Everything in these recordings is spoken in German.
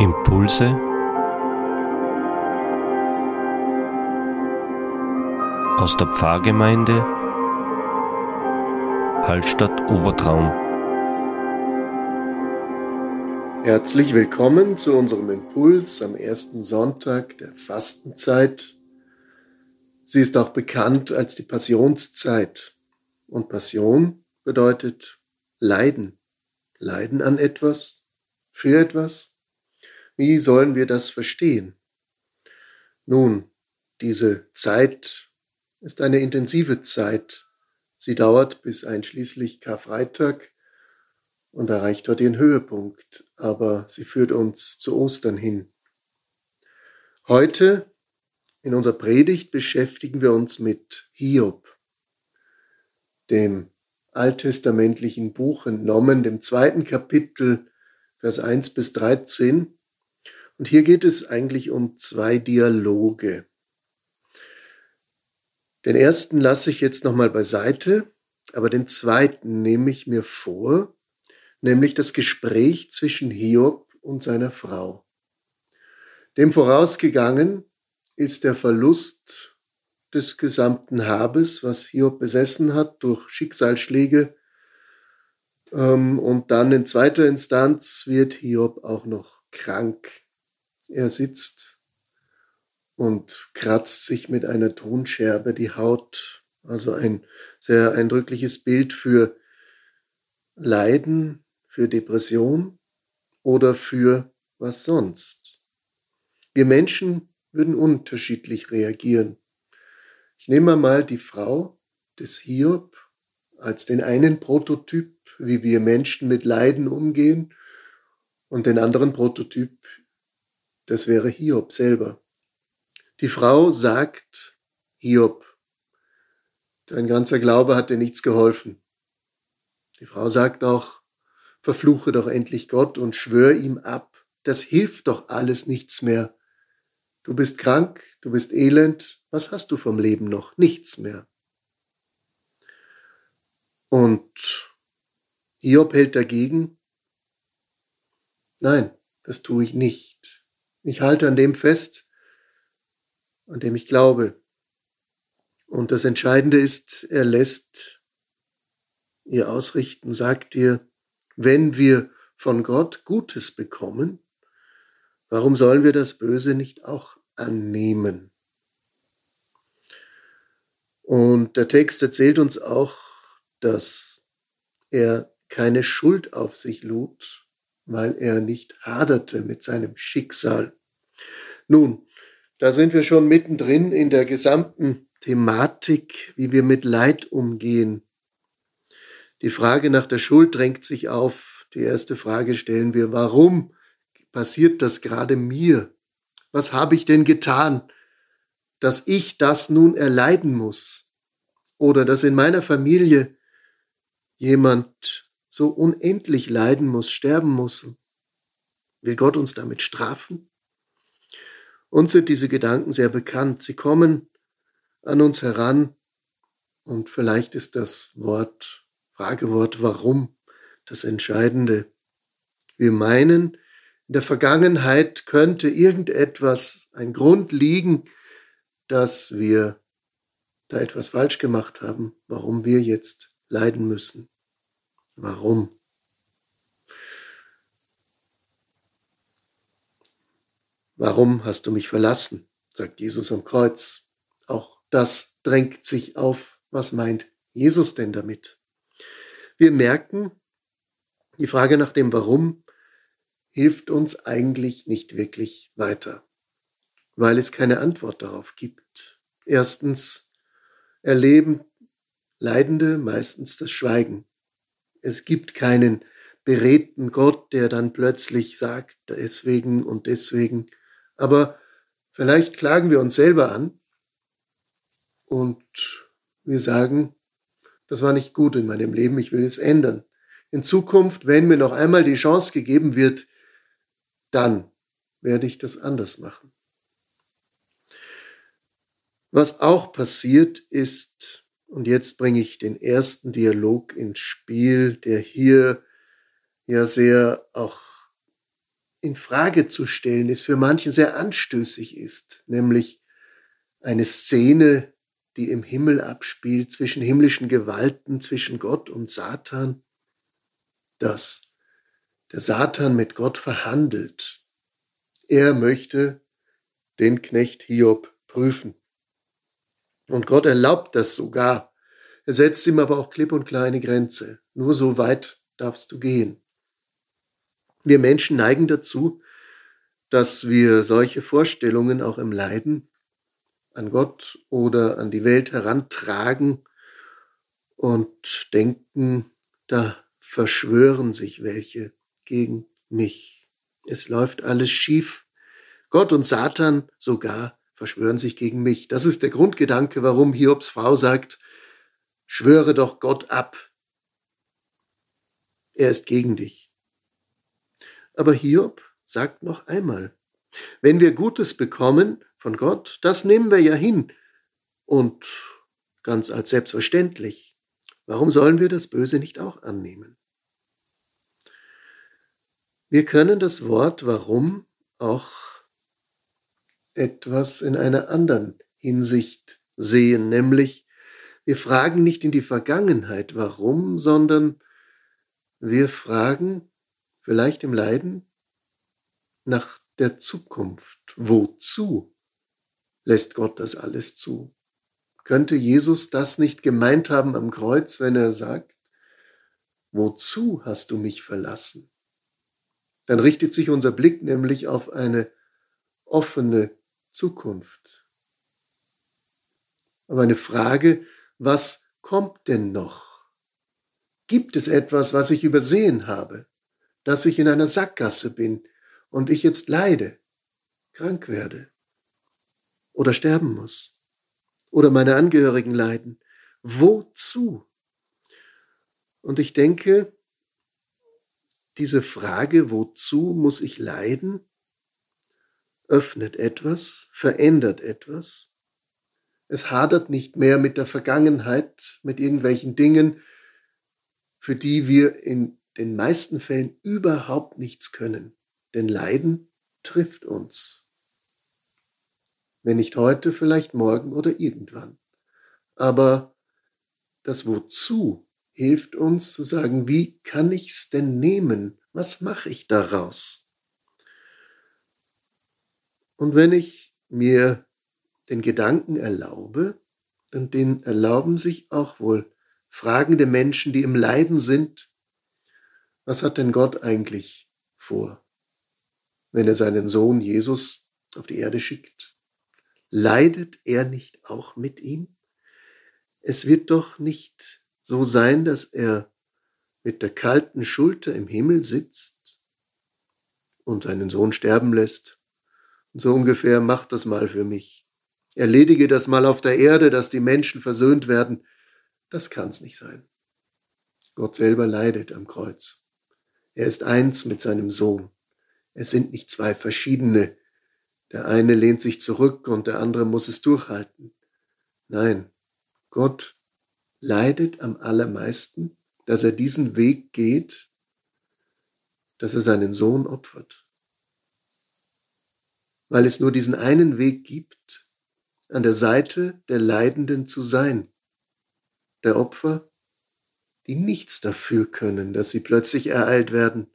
Impulse aus der Pfarrgemeinde Hallstatt Obertraum. Herzlich willkommen zu unserem Impuls am ersten Sonntag der Fastenzeit. Sie ist auch bekannt als die Passionszeit. Und Passion bedeutet Leiden. Leiden an etwas, für etwas. Wie sollen wir das verstehen? Nun, diese Zeit ist eine intensive Zeit. Sie dauert bis einschließlich Karfreitag und erreicht dort ihren Höhepunkt, aber sie führt uns zu Ostern hin. Heute in unserer Predigt beschäftigen wir uns mit Hiob, dem alttestamentlichen Buch entnommen, dem zweiten Kapitel, Vers 1 bis 13. Und hier geht es eigentlich um zwei Dialoge. Den ersten lasse ich jetzt nochmal beiseite, aber den zweiten nehme ich mir vor, nämlich das Gespräch zwischen Hiob und seiner Frau. Dem vorausgegangen ist der Verlust des gesamten Habes, was Hiob besessen hat durch Schicksalsschläge. Ähm, und dann in zweiter Instanz wird Hiob auch noch krank. Er sitzt und kratzt sich mit einer Tonscherbe die Haut. Also ein sehr eindrückliches Bild für Leiden, für Depression oder für was sonst. Wir Menschen würden unterschiedlich reagieren. Ich nehme mal die Frau des Hiob als den einen Prototyp, wie wir Menschen mit Leiden umgehen, und den anderen Prototyp, das wäre Hiob selber. Die Frau sagt, Hiob, dein ganzer Glaube hat dir nichts geholfen. Die Frau sagt auch, verfluche doch endlich Gott und schwör ihm ab, das hilft doch alles nichts mehr. Du bist krank, du bist elend, was hast du vom Leben noch? Nichts mehr. Und Hiob hält dagegen, nein, das tue ich nicht. Ich halte an dem fest, an dem ich glaube. Und das Entscheidende ist, er lässt ihr ausrichten, sagt ihr, wenn wir von Gott Gutes bekommen, warum sollen wir das Böse nicht auch annehmen? Und der Text erzählt uns auch, dass er keine Schuld auf sich lud, weil er nicht haderte mit seinem Schicksal. Nun, da sind wir schon mittendrin in der gesamten Thematik, wie wir mit Leid umgehen. Die Frage nach der Schuld drängt sich auf. Die erste Frage stellen wir, warum passiert das gerade mir? Was habe ich denn getan, dass ich das nun erleiden muss? Oder dass in meiner Familie jemand so unendlich leiden muss, sterben muss? Will Gott uns damit strafen? Uns sind diese Gedanken sehr bekannt. Sie kommen an uns heran und vielleicht ist das Wort, Fragewort warum das Entscheidende. Wir meinen, in der Vergangenheit könnte irgendetwas, ein Grund liegen, dass wir da etwas falsch gemacht haben, warum wir jetzt leiden müssen. Warum? Warum hast du mich verlassen? sagt Jesus am Kreuz. Auch das drängt sich auf. Was meint Jesus denn damit? Wir merken, die Frage nach dem Warum hilft uns eigentlich nicht wirklich weiter, weil es keine Antwort darauf gibt. Erstens erleben Leidende meistens das Schweigen. Es gibt keinen beredten Gott, der dann plötzlich sagt, deswegen und deswegen, aber vielleicht klagen wir uns selber an und wir sagen, das war nicht gut in meinem Leben, ich will es ändern. In Zukunft, wenn mir noch einmal die Chance gegeben wird, dann werde ich das anders machen. Was auch passiert ist, und jetzt bringe ich den ersten Dialog ins Spiel, der hier ja sehr auch in Frage zu stellen ist, für manchen sehr anstößig ist, nämlich eine Szene, die im Himmel abspielt, zwischen himmlischen Gewalten, zwischen Gott und Satan, dass der Satan mit Gott verhandelt. Er möchte den Knecht Hiob prüfen. Und Gott erlaubt das sogar. Er setzt ihm aber auch klipp und kleine Grenze. Nur so weit darfst du gehen. Wir Menschen neigen dazu, dass wir solche Vorstellungen auch im Leiden an Gott oder an die Welt herantragen und denken, da verschwören sich welche gegen mich. Es läuft alles schief. Gott und Satan sogar verschwören sich gegen mich. Das ist der Grundgedanke, warum Hiobs Frau sagt, schwöre doch Gott ab. Er ist gegen dich. Aber Hiob sagt noch einmal, wenn wir Gutes bekommen von Gott, das nehmen wir ja hin und ganz als selbstverständlich. Warum sollen wir das Böse nicht auch annehmen? Wir können das Wort warum auch etwas in einer anderen Hinsicht sehen, nämlich wir fragen nicht in die Vergangenheit warum, sondern wir fragen vielleicht im Leiden nach der Zukunft. Wozu lässt Gott das alles zu? Könnte Jesus das nicht gemeint haben am Kreuz, wenn er sagt, wozu hast du mich verlassen? Dann richtet sich unser Blick nämlich auf eine offene Zukunft. Aber eine Frage, was kommt denn noch? Gibt es etwas, was ich übersehen habe, dass ich in einer Sackgasse bin und ich jetzt leide, krank werde oder sterben muss oder meine Angehörigen leiden? Wozu? Und ich denke, diese Frage, wozu muss ich leiden, öffnet etwas, verändert etwas. Es hadert nicht mehr mit der Vergangenheit, mit irgendwelchen Dingen, für die wir in den meisten Fällen überhaupt nichts können. Denn Leiden trifft uns. Wenn nicht heute, vielleicht morgen oder irgendwann. Aber das Wozu hilft uns zu sagen, wie kann ich's denn nehmen? Was mache ich daraus? Und wenn ich mir den Gedanken erlaube, dann den erlauben sich auch wohl fragende Menschen, die im Leiden sind, was hat denn Gott eigentlich vor, wenn er seinen Sohn Jesus auf die Erde schickt? Leidet er nicht auch mit ihm? Es wird doch nicht so sein, dass er mit der kalten Schulter im Himmel sitzt und seinen Sohn sterben lässt. Und so ungefähr macht das mal für mich. Erledige das mal auf der Erde, dass die Menschen versöhnt werden. Das kann's nicht sein. Gott selber leidet am Kreuz. Er ist eins mit seinem Sohn. Es sind nicht zwei verschiedene. Der eine lehnt sich zurück und der andere muss es durchhalten. Nein, Gott leidet am allermeisten, dass er diesen Weg geht, dass er seinen Sohn opfert. Weil es nur diesen einen Weg gibt, an der Seite der Leidenden zu sein, der Opfer, die nichts dafür können, dass sie plötzlich ereilt werden,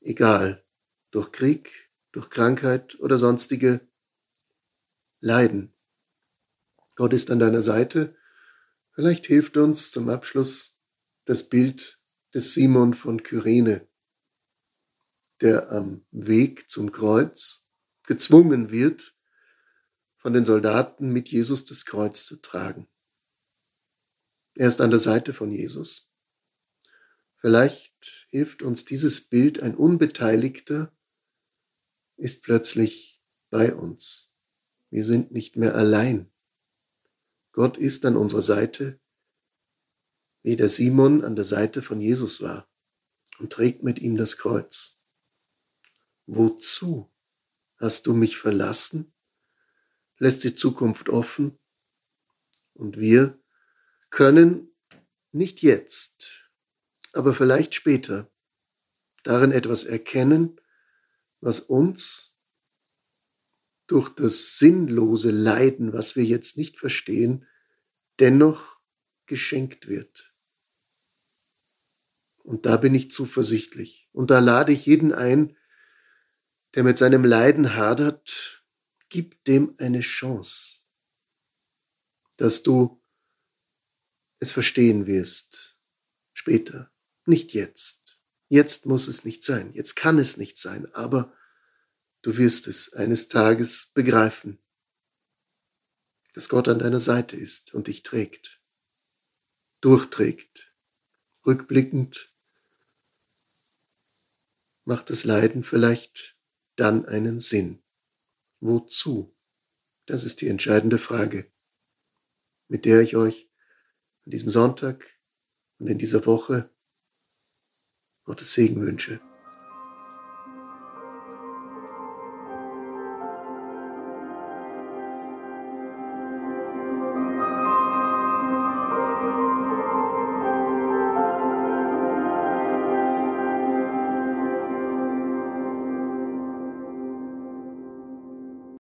egal, durch Krieg, durch Krankheit oder sonstige Leiden. Gott ist an deiner Seite Vielleicht hilft uns zum Abschluss das Bild des Simon von Kyrene, der am Weg zum Kreuz gezwungen wird, von den Soldaten mit Jesus das Kreuz zu tragen. Er ist an der Seite von Jesus. Vielleicht hilft uns dieses Bild, ein Unbeteiligter ist plötzlich bei uns. Wir sind nicht mehr allein. Gott ist an unserer Seite, wie der Simon an der Seite von Jesus war und trägt mit ihm das Kreuz. Wozu hast du mich verlassen? Lässt die Zukunft offen und wir können nicht jetzt, aber vielleicht später darin etwas erkennen, was uns durch das sinnlose Leiden, was wir jetzt nicht verstehen, dennoch geschenkt wird. Und da bin ich zuversichtlich. Und da lade ich jeden ein, der mit seinem Leiden hadert, gib dem eine Chance, dass du es verstehen wirst. Später, nicht jetzt. Jetzt muss es nicht sein, jetzt kann es nicht sein, aber du wirst es eines Tages begreifen, dass Gott an deiner Seite ist und dich trägt, durchträgt, rückblickend macht das Leiden vielleicht dann einen Sinn. Wozu? Das ist die entscheidende Frage, mit der ich euch an diesem Sonntag und in dieser Woche Gottes Segen wünsche.